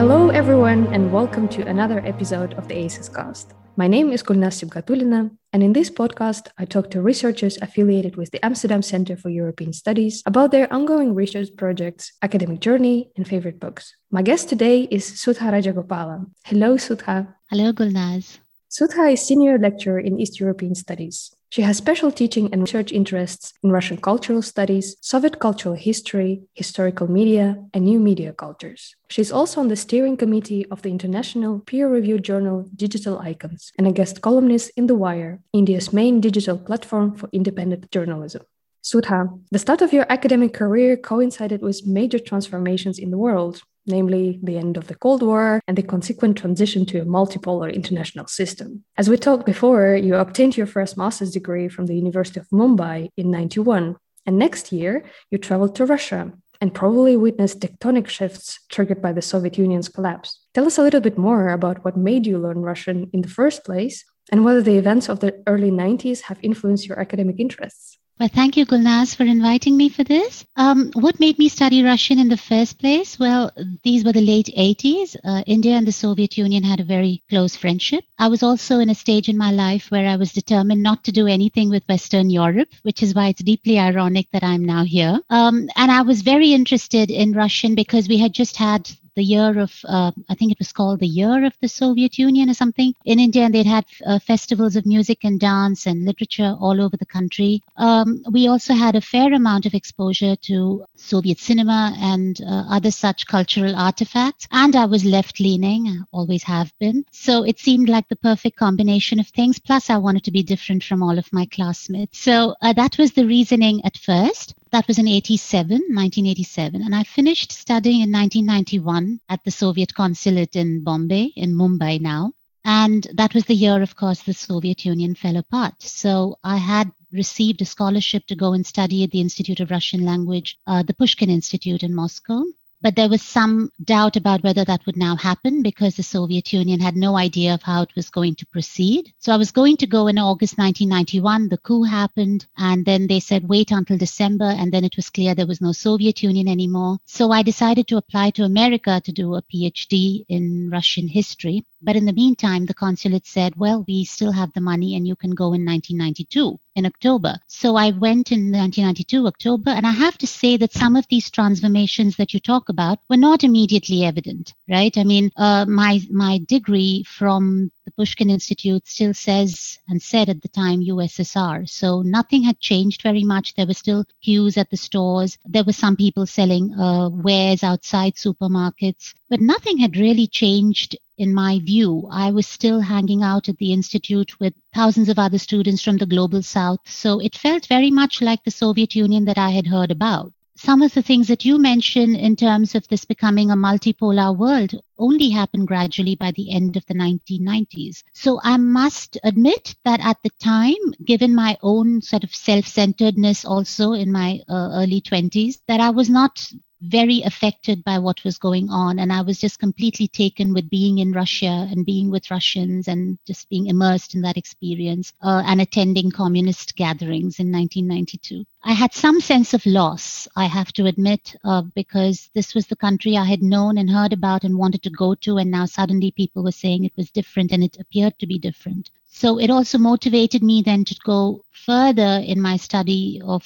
Hello, everyone, and welcome to another episode of the ACES Cast. My name is Gulnaz Sibgatullina, and in this podcast, I talk to researchers affiliated with the Amsterdam Center for European Studies about their ongoing research projects, academic journey, and favorite books. My guest today is Sudha Rajagopalan. Hello, Sudha. Hello, Gulnaz. Sudha is senior lecturer in East European Studies. She has special teaching and research interests in Russian cultural studies, Soviet cultural history, historical media, and new media cultures. She's also on the steering committee of the international peer reviewed journal Digital Icons and a guest columnist in The Wire, India's main digital platform for independent journalism. Sudha, the start of your academic career coincided with major transformations in the world, namely the end of the Cold War and the consequent transition to a multipolar international system. As we talked before, you obtained your first master's degree from the University of Mumbai in 91, and next year you traveled to Russia and probably witnessed tectonic shifts triggered by the Soviet Union's collapse. Tell us a little bit more about what made you learn Russian in the first place and whether the events of the early 90s have influenced your academic interests. Well, thank you, Gulnaz, for inviting me for this. Um, what made me study Russian in the first place? Well, these were the late 80s. Uh, India and the Soviet Union had a very close friendship. I was also in a stage in my life where I was determined not to do anything with Western Europe, which is why it's deeply ironic that I'm now here. Um, and I was very interested in Russian because we had just had the year of, uh, I think it was called the Year of the Soviet Union or something in India, and they'd had uh, festivals of music and dance and literature all over the country. Um, we also had a fair amount of exposure to Soviet cinema and uh, other such cultural artifacts, and I was left leaning, always have been. So it seemed like the perfect combination of things. Plus, I wanted to be different from all of my classmates. So uh, that was the reasoning at first. That was in 87, 1987. And I finished studying in 1991 at the Soviet consulate in Bombay, in Mumbai now. And that was the year, of course, the Soviet Union fell apart. So I had received a scholarship to go and study at the Institute of Russian Language, uh, the Pushkin Institute in Moscow. But there was some doubt about whether that would now happen because the Soviet Union had no idea of how it was going to proceed. So I was going to go in August 1991. The coup happened. And then they said, wait until December. And then it was clear there was no Soviet Union anymore. So I decided to apply to America to do a PhD in Russian history. But in the meantime, the consulate said, well, we still have the money and you can go in 1992 in October. So I went in 1992, October, and I have to say that some of these transformations that you talk about were not immediately evident, right? I mean, uh, my, my degree from the Pushkin Institute still says and said at the time USSR. So nothing had changed very much. There were still queues at the stores. There were some people selling uh, wares outside supermarkets, but nothing had really changed in my view. I was still hanging out at the Institute with thousands of other students from the global south. So it felt very much like the Soviet Union that I had heard about. Some of the things that you mentioned in terms of this becoming a multipolar world only happened gradually by the end of the 1990s. So I must admit that at the time, given my own sort of self centeredness also in my uh, early 20s, that I was not very affected by what was going on. And I was just completely taken with being in Russia and being with Russians and just being immersed in that experience uh, and attending communist gatherings in 1992. I had some sense of loss, I have to admit, uh, because this was the country I had known and heard about and wanted to go to. And now suddenly people were saying it was different and it appeared to be different. So it also motivated me then to go further in my study of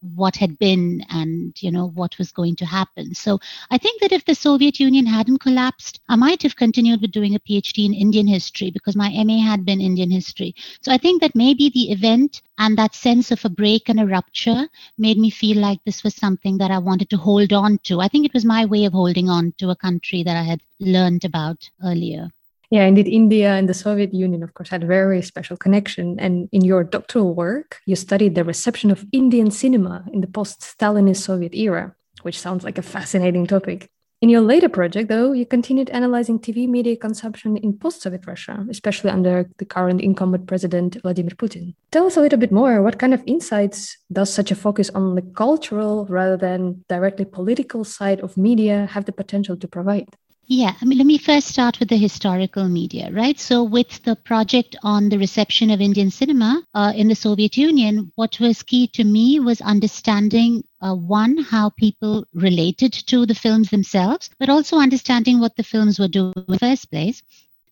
what had been and you know what was going to happen. So i think that if the soviet union hadn't collapsed i might have continued with doing a phd in indian history because my ma had been indian history. So i think that maybe the event and that sense of a break and a rupture made me feel like this was something that i wanted to hold on to. I think it was my way of holding on to a country that i had learned about earlier yeah, indeed, India and the Soviet Union, of course, had a very special connection. And in your doctoral work, you studied the reception of Indian cinema in the post Stalinist Soviet era, which sounds like a fascinating topic. In your later project, though, you continued analyzing TV media consumption in post Soviet Russia, especially under the current incumbent president, Vladimir Putin. Tell us a little bit more. What kind of insights does such a focus on the cultural rather than directly political side of media have the potential to provide? Yeah, I mean, let me first start with the historical media, right? So, with the project on the reception of Indian cinema uh, in the Soviet Union, what was key to me was understanding uh, one, how people related to the films themselves, but also understanding what the films were doing in the first place.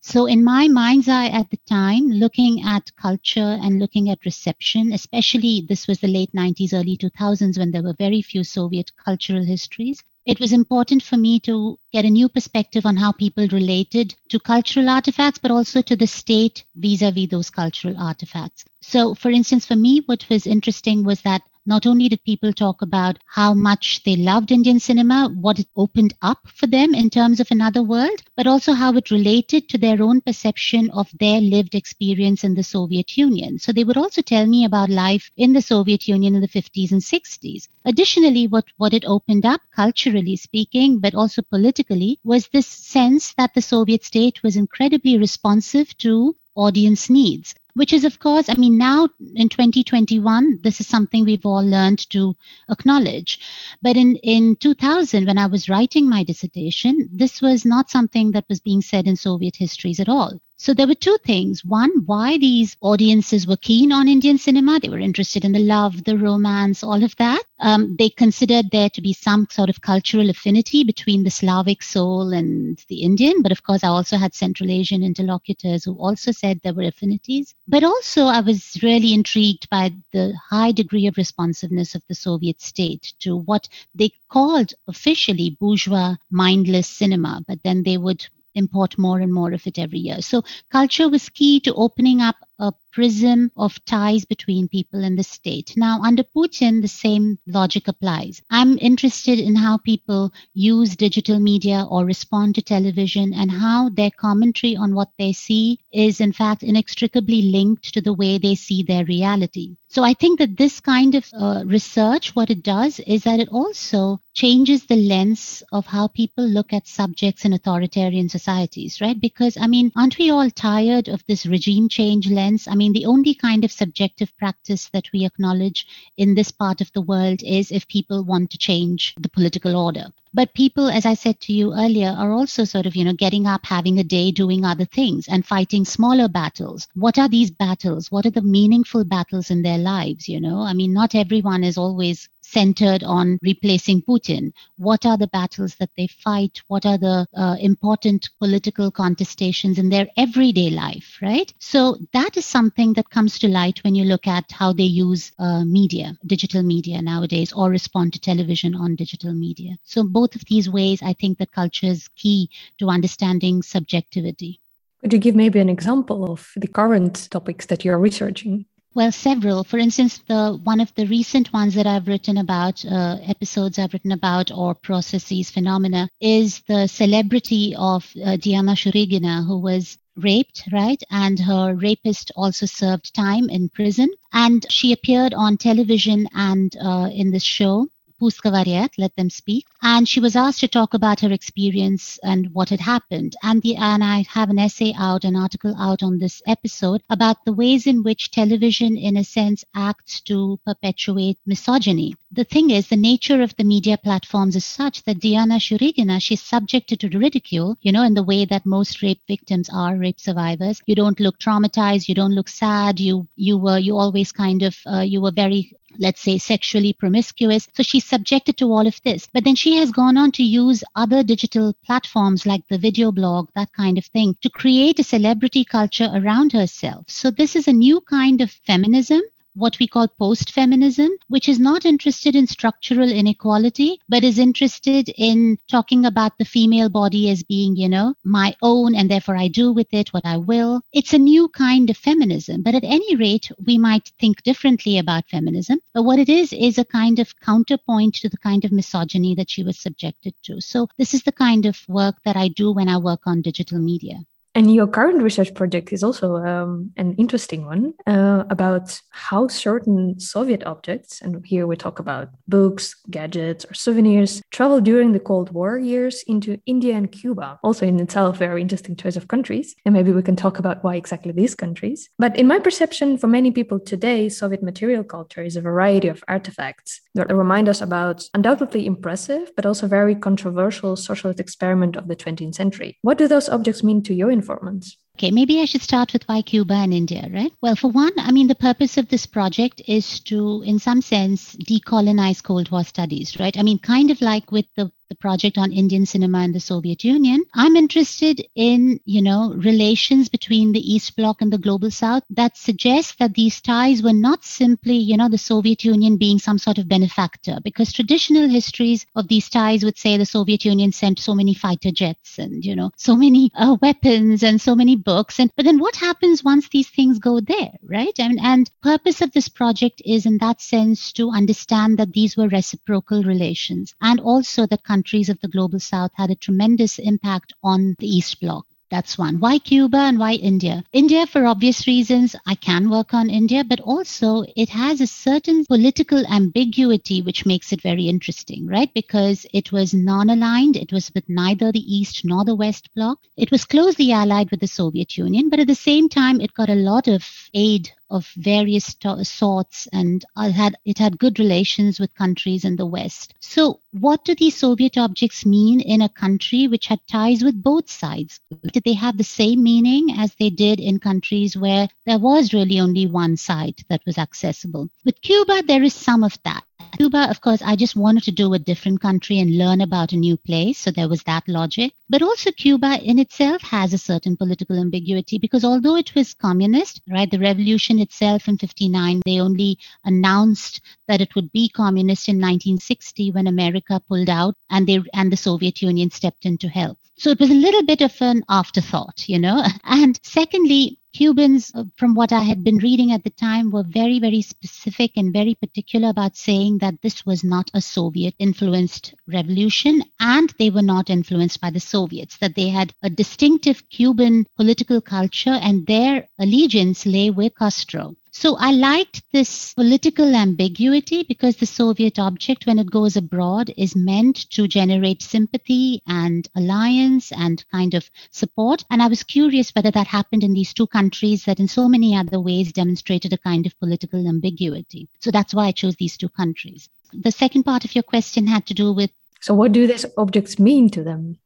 So, in my mind's eye at the time, looking at culture and looking at reception, especially this was the late 90s, early 2000s when there were very few Soviet cultural histories, it was important for me to get a new perspective on how people related to cultural artifacts, but also to the state vis a vis those cultural artifacts. So, for instance, for me, what was interesting was that not only did people talk about how much they loved Indian cinema, what it opened up for them in terms of another world, but also how it related to their own perception of their lived experience in the Soviet Union. So they would also tell me about life in the Soviet Union in the 50s and 60s. Additionally, what, what it opened up, culturally speaking, but also politically, was this sense that the Soviet state was incredibly responsive to audience needs which is, of course, I mean, now in 2021, this is something we've all learned to acknowledge. But in, in 2000, when I was writing my dissertation, this was not something that was being said in Soviet histories at all. So there were two things. One, why these audiences were keen on Indian cinema. They were interested in the love, the romance, all of that. Um, they considered there to be some sort of cultural affinity between the Slavic soul and the Indian. But of course, I also had Central Asian interlocutors who also said there were affinities. But also, I was really intrigued by the high degree of responsiveness of the Soviet state to what they called officially bourgeois mindless cinema. But then they would import more and more of it every year. So culture was key to opening up a prism of ties between people and the state. Now, under Putin, the same logic applies. I'm interested in how people use digital media or respond to television and how their commentary on what they see is, in fact, inextricably linked to the way they see their reality. So I think that this kind of uh, research, what it does is that it also changes the lens of how people look at subjects in authoritarian societies, right? Because, I mean, aren't we all tired of this regime change lens? I mean, the only kind of subjective practice that we acknowledge in this part of the world is if people want to change the political order. But people, as I said to you earlier, are also sort of, you know, getting up, having a day, doing other things and fighting smaller battles. What are these battles? What are the meaningful battles in their lives? You know, I mean, not everyone is always centered on replacing Putin? What are the battles that they fight? What are the uh, important political contestations in their everyday life, right? So that is something that comes to light when you look at how they use uh, media, digital media nowadays, or respond to television on digital media. So both of these ways, I think that culture is key to understanding subjectivity. Could you give maybe an example of the current topics that you're researching? Well, several. For instance, the one of the recent ones that I've written about, uh, episodes I've written about, or processes, phenomena, is the celebrity of uh, Diana Shurigina, who was raped, right? And her rapist also served time in prison. And she appeared on television and uh, in this show Pust let them speak. And she was asked to talk about her experience and what had happened. And, the, and I have an essay out, an article out on this episode about the ways in which television, in a sense, acts to perpetuate misogyny. The thing is, the nature of the media platforms is such that Diana Shurigina, she's subjected to ridicule, you know, in the way that most rape victims are, rape survivors. You don't look traumatized, you don't look sad, you you were you always kind of uh, you were very let's say sexually promiscuous. So she's subjected to all of this. But then she has gone on to use other digital platforms like the video blog, that kind of thing, to create a celebrity culture around herself. So this is a new kind of feminism what we call post feminism, which is not interested in structural inequality, but is interested in talking about the female body as being, you know, my own, and therefore I do with it what I will. It's a new kind of feminism, but at any rate, we might think differently about feminism. But what it is, is a kind of counterpoint to the kind of misogyny that she was subjected to. So this is the kind of work that I do when I work on digital media. And your current research project is also um, an interesting one uh, about how certain Soviet objects, and here we talk about books, gadgets, or souvenirs, travel during the Cold War years into India and Cuba. Also, in itself, very interesting choice of countries. And maybe we can talk about why exactly these countries. But in my perception, for many people today, Soviet material culture is a variety of artifacts that remind us about undoubtedly impressive, but also very controversial socialist experiment of the 20th century. What do those objects mean to your informants? Okay, maybe I should start with why Cuba and India, right? Well, for one, I mean, the purpose of this project is to, in some sense, decolonize Cold War studies, right? I mean, kind of like with the the project on Indian cinema in the Soviet Union. I'm interested in, you know, relations between the East Bloc and the global South that suggests that these ties were not simply, you know, the Soviet Union being some sort of benefactor, because traditional histories of these ties would say the Soviet Union sent so many fighter jets and, you know, so many uh, weapons and so many books. And but then what happens once these things go there, right? And and purpose of this project is in that sense to understand that these were reciprocal relations and also that countries of the global south had a tremendous impact on the East Bloc. That's one. Why Cuba and why India? India, for obvious reasons, I can work on India, but also it has a certain political ambiguity which makes it very interesting, right? Because it was non aligned, it was with neither the East nor the West Bloc. It was closely allied with the Soviet Union, but at the same time, it got a lot of aid of various to- sorts and had it had good relations with countries in the west. So what do these soviet objects mean in a country which had ties with both sides? Did they have the same meaning as they did in countries where there was really only one side that was accessible? With cuba there is some of that Cuba, of course, I just wanted to do a different country and learn about a new place. So there was that logic. But also, Cuba in itself has a certain political ambiguity because although it was communist, right, the revolution itself in 59, they only announced that it would be communist in 1960 when America pulled out and they and the Soviet Union stepped in to help. So it was a little bit of an afterthought, you know. And secondly, Cubans, uh, from what I had been reading at the time, were very, very specific and very particular about saying that this was not a Soviet influenced revolution and they were not influenced by the Soviets, that they had a distinctive Cuban political culture and their allegiance lay with Castro. So I liked this political ambiguity because the Soviet object, when it goes abroad, is meant to generate sympathy and alliance and kind of support. And I was curious whether that happened in these two countries that, in so many other ways, demonstrated a kind of political ambiguity. So that's why I chose these two countries. The second part of your question had to do with. So, what do these objects mean to them?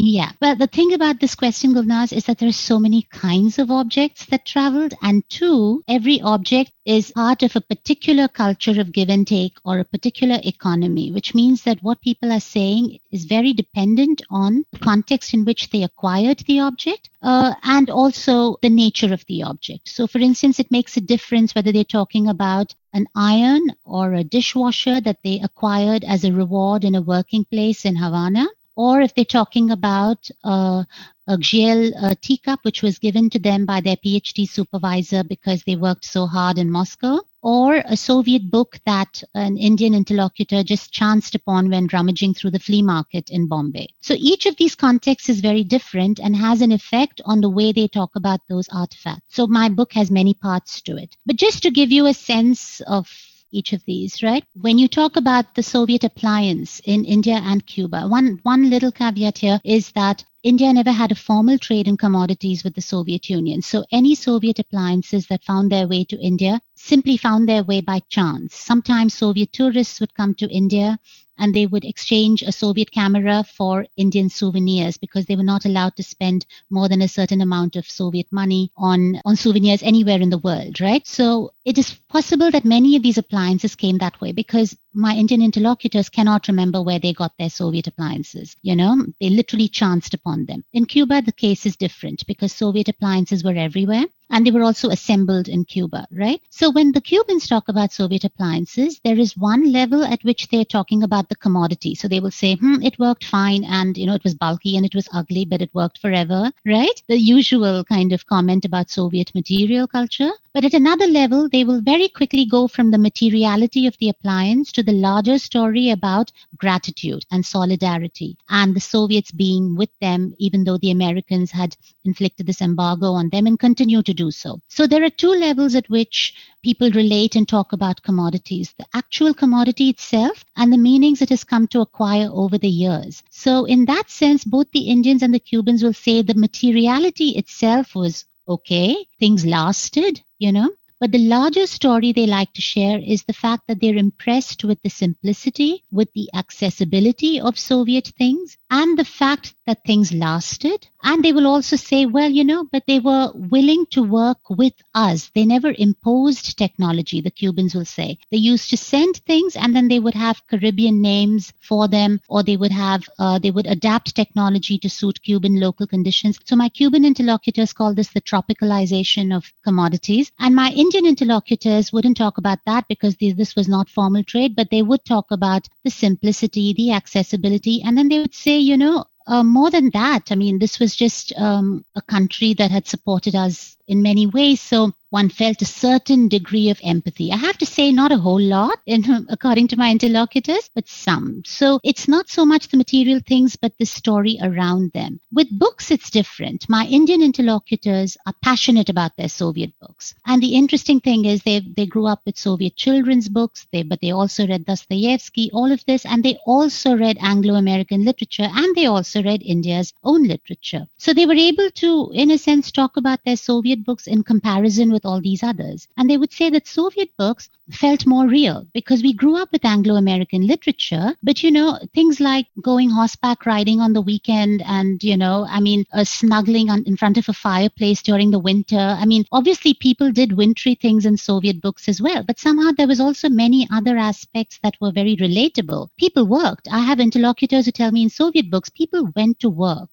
Yeah. But the thing about this question, Gulnaz, is that there are so many kinds of objects that traveled. And two, every object is part of a particular culture of give and take or a particular economy, which means that what people are saying is very dependent on the context in which they acquired the object uh, and also the nature of the object. So, for instance, it makes a difference whether they're talking about an iron or a dishwasher that they acquired as a reward in a working place in Havana or if they're talking about uh, a GL uh, teacup, which was given to them by their PhD supervisor because they worked so hard in Moscow, or a Soviet book that an Indian interlocutor just chanced upon when rummaging through the flea market in Bombay. So each of these contexts is very different and has an effect on the way they talk about those artifacts. So my book has many parts to it. But just to give you a sense of each of these, right? When you talk about the Soviet appliance in India and Cuba, one, one little caveat here is that India never had a formal trade in commodities with the Soviet Union. So any Soviet appliances that found their way to India simply found their way by chance. Sometimes Soviet tourists would come to India and they would exchange a Soviet camera for Indian souvenirs because they were not allowed to spend more than a certain amount of Soviet money on, on souvenirs anywhere in the world, right? So it is possible that many of these appliances came that way because my Indian interlocutors cannot remember where they got their Soviet appliances. You know, they literally chanced upon them. In Cuba, the case is different because Soviet appliances were everywhere. and they were also assembled in Cuba, right? So when the Cubans talk about Soviet appliances, there is one level at which they're talking about the commodity. So they will say, hmm, it worked fine and, you know, it was bulky and it was ugly, but it worked forever, right? The usual kind of comment about Soviet material culture. But at another level, they will very quickly go from the materiality of the appliance to the larger story about gratitude and solidarity and the Soviets being with them, even though the Americans had inflicted this embargo on them and continue to do so. So there are two levels at which people relate and talk about commodities the actual commodity itself and the meanings it has come to acquire over the years. So, in that sense, both the Indians and the Cubans will say the materiality itself was okay, things lasted, you know. But the larger story they like to share is the fact that they're impressed with the simplicity, with the accessibility of Soviet things, and the fact that things lasted. And they will also say, well, you know, but they were willing to work with us. They never imposed technology, the Cubans will say. They used to send things and then they would have Caribbean names for them, or they would have, uh, they would adapt technology to suit Cuban local conditions. So my Cuban interlocutors call this the tropicalization of commodities. And my Indian interlocutors wouldn't talk about that because this was not formal trade, but they would talk about the simplicity, the accessibility, and then they would say, you know, uh, more than that, I mean, this was just um, a country that had supported us in many ways. So one felt a certain degree of empathy. I have to say, not a whole lot, in, uh, according to my interlocutors, but some. So it's not so much the material things, but the story around them. With books, it's different. My Indian interlocutors are passionate about their Soviet books. And the interesting thing is they, they grew up with Soviet children's books, they, but they also read Dostoevsky, all of this, and they also read Anglo-American literature, and they also read India's own literature. So they were able to, in a sense, talk about their Soviet books in comparison with all these others. And they would say that Soviet books felt more real because we grew up with Anglo American literature. But, you know, things like going horseback riding on the weekend and, you know, I mean, uh, snuggling on, in front of a fireplace during the winter. I mean, obviously people did wintry things in Soviet books as well. But somehow there was also many other aspects that were very relatable. People worked. I have interlocutors who tell me in Soviet books, people went to work.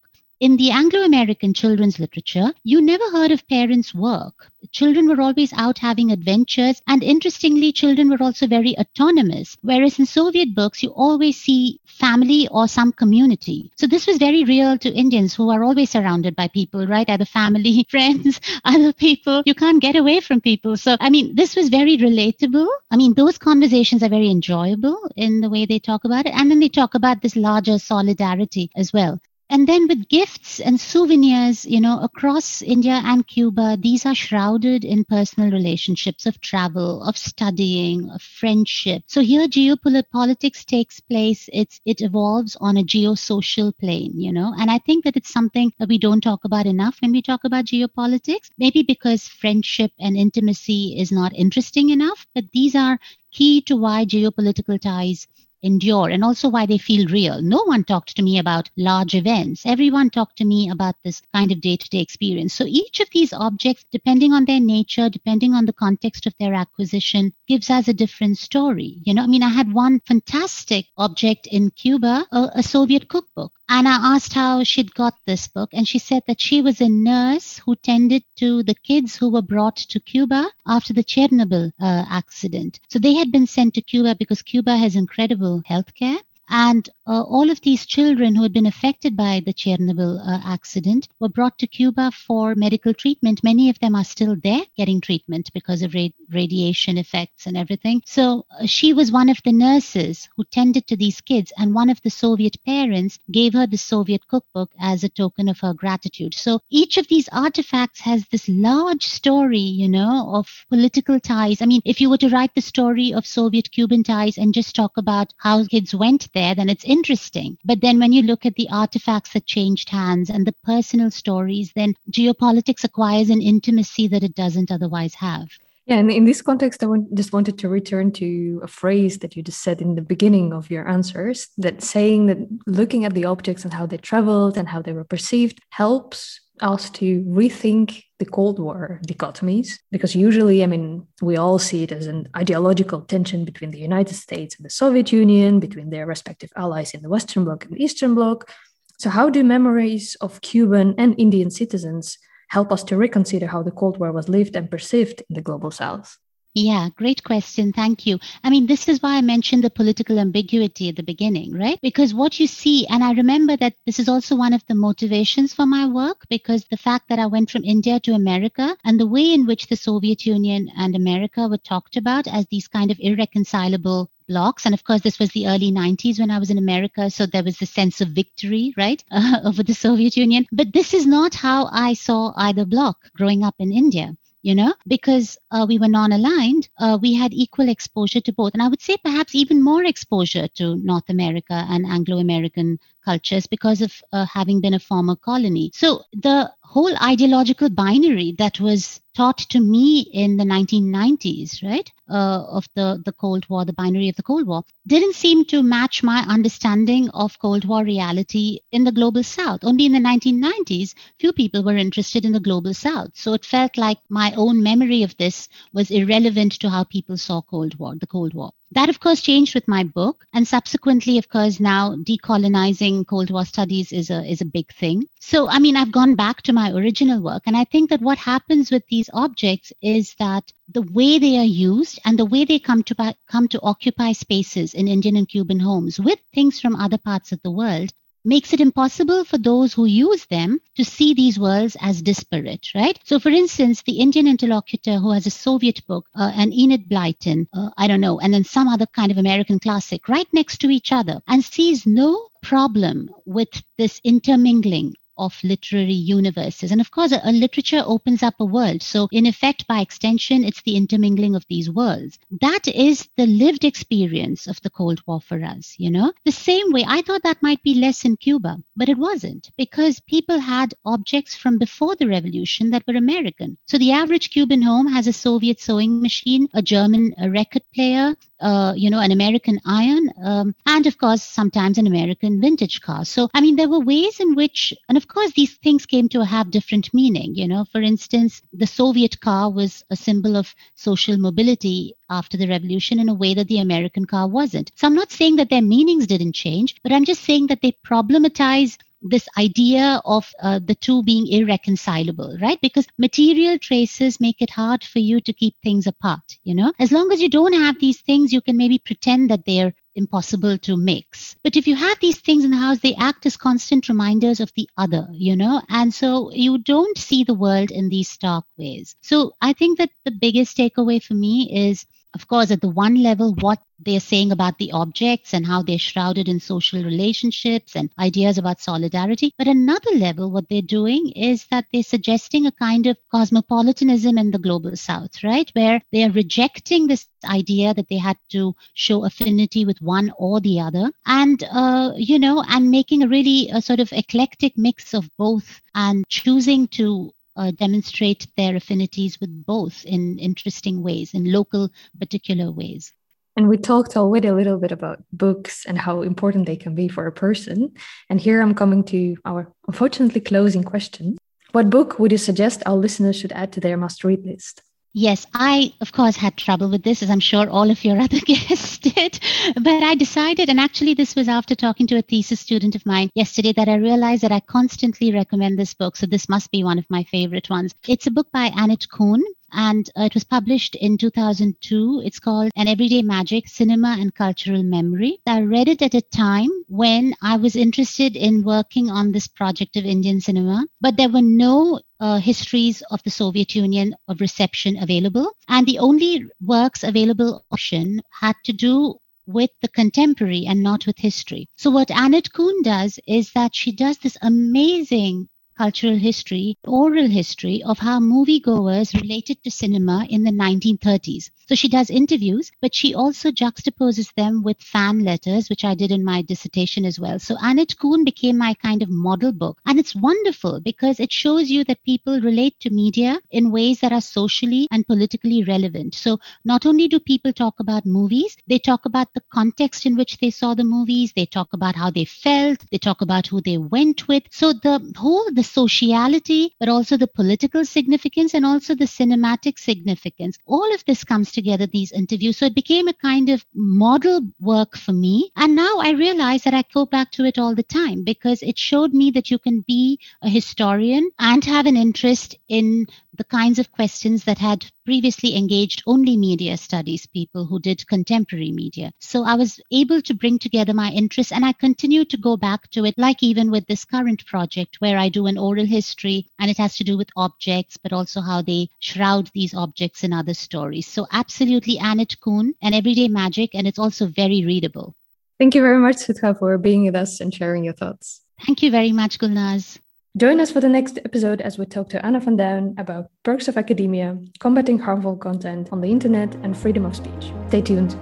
In the Anglo American children's literature, you never heard of parents' work. Children were always out having adventures, and interestingly, children were also very autonomous. Whereas in Soviet books, you always see family or some community. So this was very real to Indians who are always surrounded by people, right? Either family, friends, other people. You can't get away from people. So, I mean, this was very relatable. I mean, those conversations are very enjoyable in the way they talk about it. And then they talk about this larger solidarity as well. And then with gifts and souvenirs, you know, across India and Cuba, these are shrouded in personal relationships of travel, of studying, of friendship. So here geopolitics takes place. It's, it evolves on a geosocial plane, you know, and I think that it's something that we don't talk about enough when we talk about geopolitics, maybe because friendship and intimacy is not interesting enough, but these are key to why geopolitical ties endure and also why they feel real. No one talked to me about large events. Everyone talked to me about this kind of day to day experience. So each of these objects, depending on their nature, depending on the context of their acquisition, gives us a different story. You know, I mean, I had one fantastic object in Cuba, a, a Soviet cookbook. And I asked how she'd got this book, and she said that she was a nurse who tended to the kids who were brought to Cuba after the Chernobyl uh, accident. So they had been sent to Cuba because Cuba has incredible healthcare. And uh, all of these children who had been affected by the Chernobyl uh, accident were brought to Cuba for medical treatment. Many of them are still there getting treatment because of ra- radiation effects and everything. So uh, she was one of the nurses who tended to these kids, and one of the Soviet parents gave her the Soviet cookbook as a token of her gratitude. So each of these artifacts has this large story, you know, of political ties. I mean, if you were to write the story of Soviet Cuban ties and just talk about how kids went there, then it's interesting. But then when you look at the artifacts that changed hands and the personal stories, then geopolitics acquires an intimacy that it doesn't otherwise have. Yeah, and in this context, I just wanted to return to a phrase that you just said in the beginning of your answers that saying that looking at the objects and how they traveled and how they were perceived helps us to rethink the Cold War dichotomies, because usually, I mean, we all see it as an ideological tension between the United States and the Soviet Union, between their respective allies in the Western Bloc and the Eastern Bloc. So, how do memories of Cuban and Indian citizens help us to reconsider how the Cold War was lived and perceived in the global South? Yeah, great question. Thank you. I mean, this is why I mentioned the political ambiguity at the beginning, right? Because what you see, and I remember that this is also one of the motivations for my work, because the fact that I went from India to America and the way in which the Soviet Union and America were talked about as these kind of irreconcilable blocks. And of course, this was the early 90s when I was in America. So there was the sense of victory, right, uh, over the Soviet Union. But this is not how I saw either block growing up in India you know, because uh, we were non aligned, uh, we had equal exposure to both. And I would say perhaps even more exposure to North America and Anglo American cultures because of uh, having been a former colony. So the whole ideological binary that was taught to me in the 1990s, right, uh, of the, the Cold War, the binary of the Cold War, didn't seem to match my understanding of Cold War reality in the global South. Only in the 1990s, few people were interested in the global South. So it felt like my own memory of this was irrelevant to how people saw Cold War, the Cold War. That, of course, changed with my book. And subsequently, of course, now decolonizing Cold War studies is a, is a big thing. So, I mean, I've gone back to my original work. And I think that what happens with these objects is that the way they are used and the way they come to, come to occupy spaces in Indian and Cuban homes with things from other parts of the world makes it impossible for those who use them to see these worlds as disparate, right? So, for instance, the Indian interlocutor who has a Soviet book, uh, an Enid Blyton, uh, I don't know, and then some other kind of American classic right next to each other and sees no problem with this intermingling of literary universes. And of course, a, a, literature opens up a world. So, in effect, by extension, it's the intermingling of these worlds. That is the lived experience of the Cold War for us, you know? The same way, I thought that might be less in Cuba, but it wasn't because people had objects from before the revolution that were American. So, the average Cuban home has a Soviet sewing machine, a German a record player, uh, you know, an American iron, um, and of course, sometimes an American vintage car. So, I mean, there were ways in which, and of course, these things came to have different meaning. You know, for instance, the Soviet car was a symbol of social mobility after the revolution in a way that the American car wasn't. So, I'm not saying that their meanings didn't change, but I'm just saying that they problematize this idea of uh, the two being irreconcilable, right? Because material traces make it hard for you to keep things apart, you know? As long as you don't have these things, you can maybe pretend that they're impossible to mix. But if you have these things in the house, they act as constant reminders of the other, you know? And so you don't see the world in these stark ways. So I think that the biggest takeaway for me is of course, at the one level, what they're saying about the objects and how they're shrouded in social relationships and ideas about solidarity. But another level, what they're doing is that they're suggesting a kind of cosmopolitanism in the global south, right? Where they are rejecting this idea that they had to show affinity with one or the other and, uh, you know, and making a really a sort of eclectic mix of both and choosing to uh, demonstrate their affinities with both in interesting ways, in local, particular ways. And we talked already a little bit about books and how important they can be for a person. And here I'm coming to our unfortunately closing question. What book would you suggest our listeners should add to their must read list? Yes, I, of course, had trouble with this, as I'm sure all of your other guests did. But I decided, and actually, this was after talking to a thesis student of mine yesterday, that I realized that I constantly recommend this book. So this must be one of my favorite ones. It's a book by Annette Kuhn and uh, it was published in 2002. It's called An Everyday Magic Cinema and Cultural Memory. I read it at a time when I was interested in working on this project of Indian cinema, but there were no uh, histories of the Soviet Union of reception available. And the only works available option had to do with the contemporary and not with history. So what Annette Kuhn does is that she does this amazing cultural history, oral history of how moviegoers related to cinema in the 1930s. So she does interviews, but she also juxtaposes them with fan letters, which I did in my dissertation as well. So Annette Kuhn became my kind of model book. And it's wonderful because it shows you that people relate to media in ways that are socially and politically relevant. So not only do people talk about movies, they talk about the context in which they saw the movies, they talk about how they felt, they talk about who they went with. So the whole, the sociality, but also the political significance and also the cinematic significance. All of this comes together, these interviews. So it became a kind of model work for me. And now I realize that I go back to it all the time because it showed me that you can be a historian and have an interest in the kinds of questions that had previously engaged only media studies people who did contemporary media. So I was able to bring together my interests and I continue to go back to it, like even with this current project where I do an oral history and it has to do with objects, but also how they shroud these objects in other stories. So absolutely Annette Kuhn and Everyday Magic, and it's also very readable. Thank you very much, Sudha, for being with us and sharing your thoughts. Thank you very much, Gulnaz. Join us for the next episode as we talk to Anna van Duin about perks of academia, combating harmful content on the internet, and freedom of speech. Stay tuned.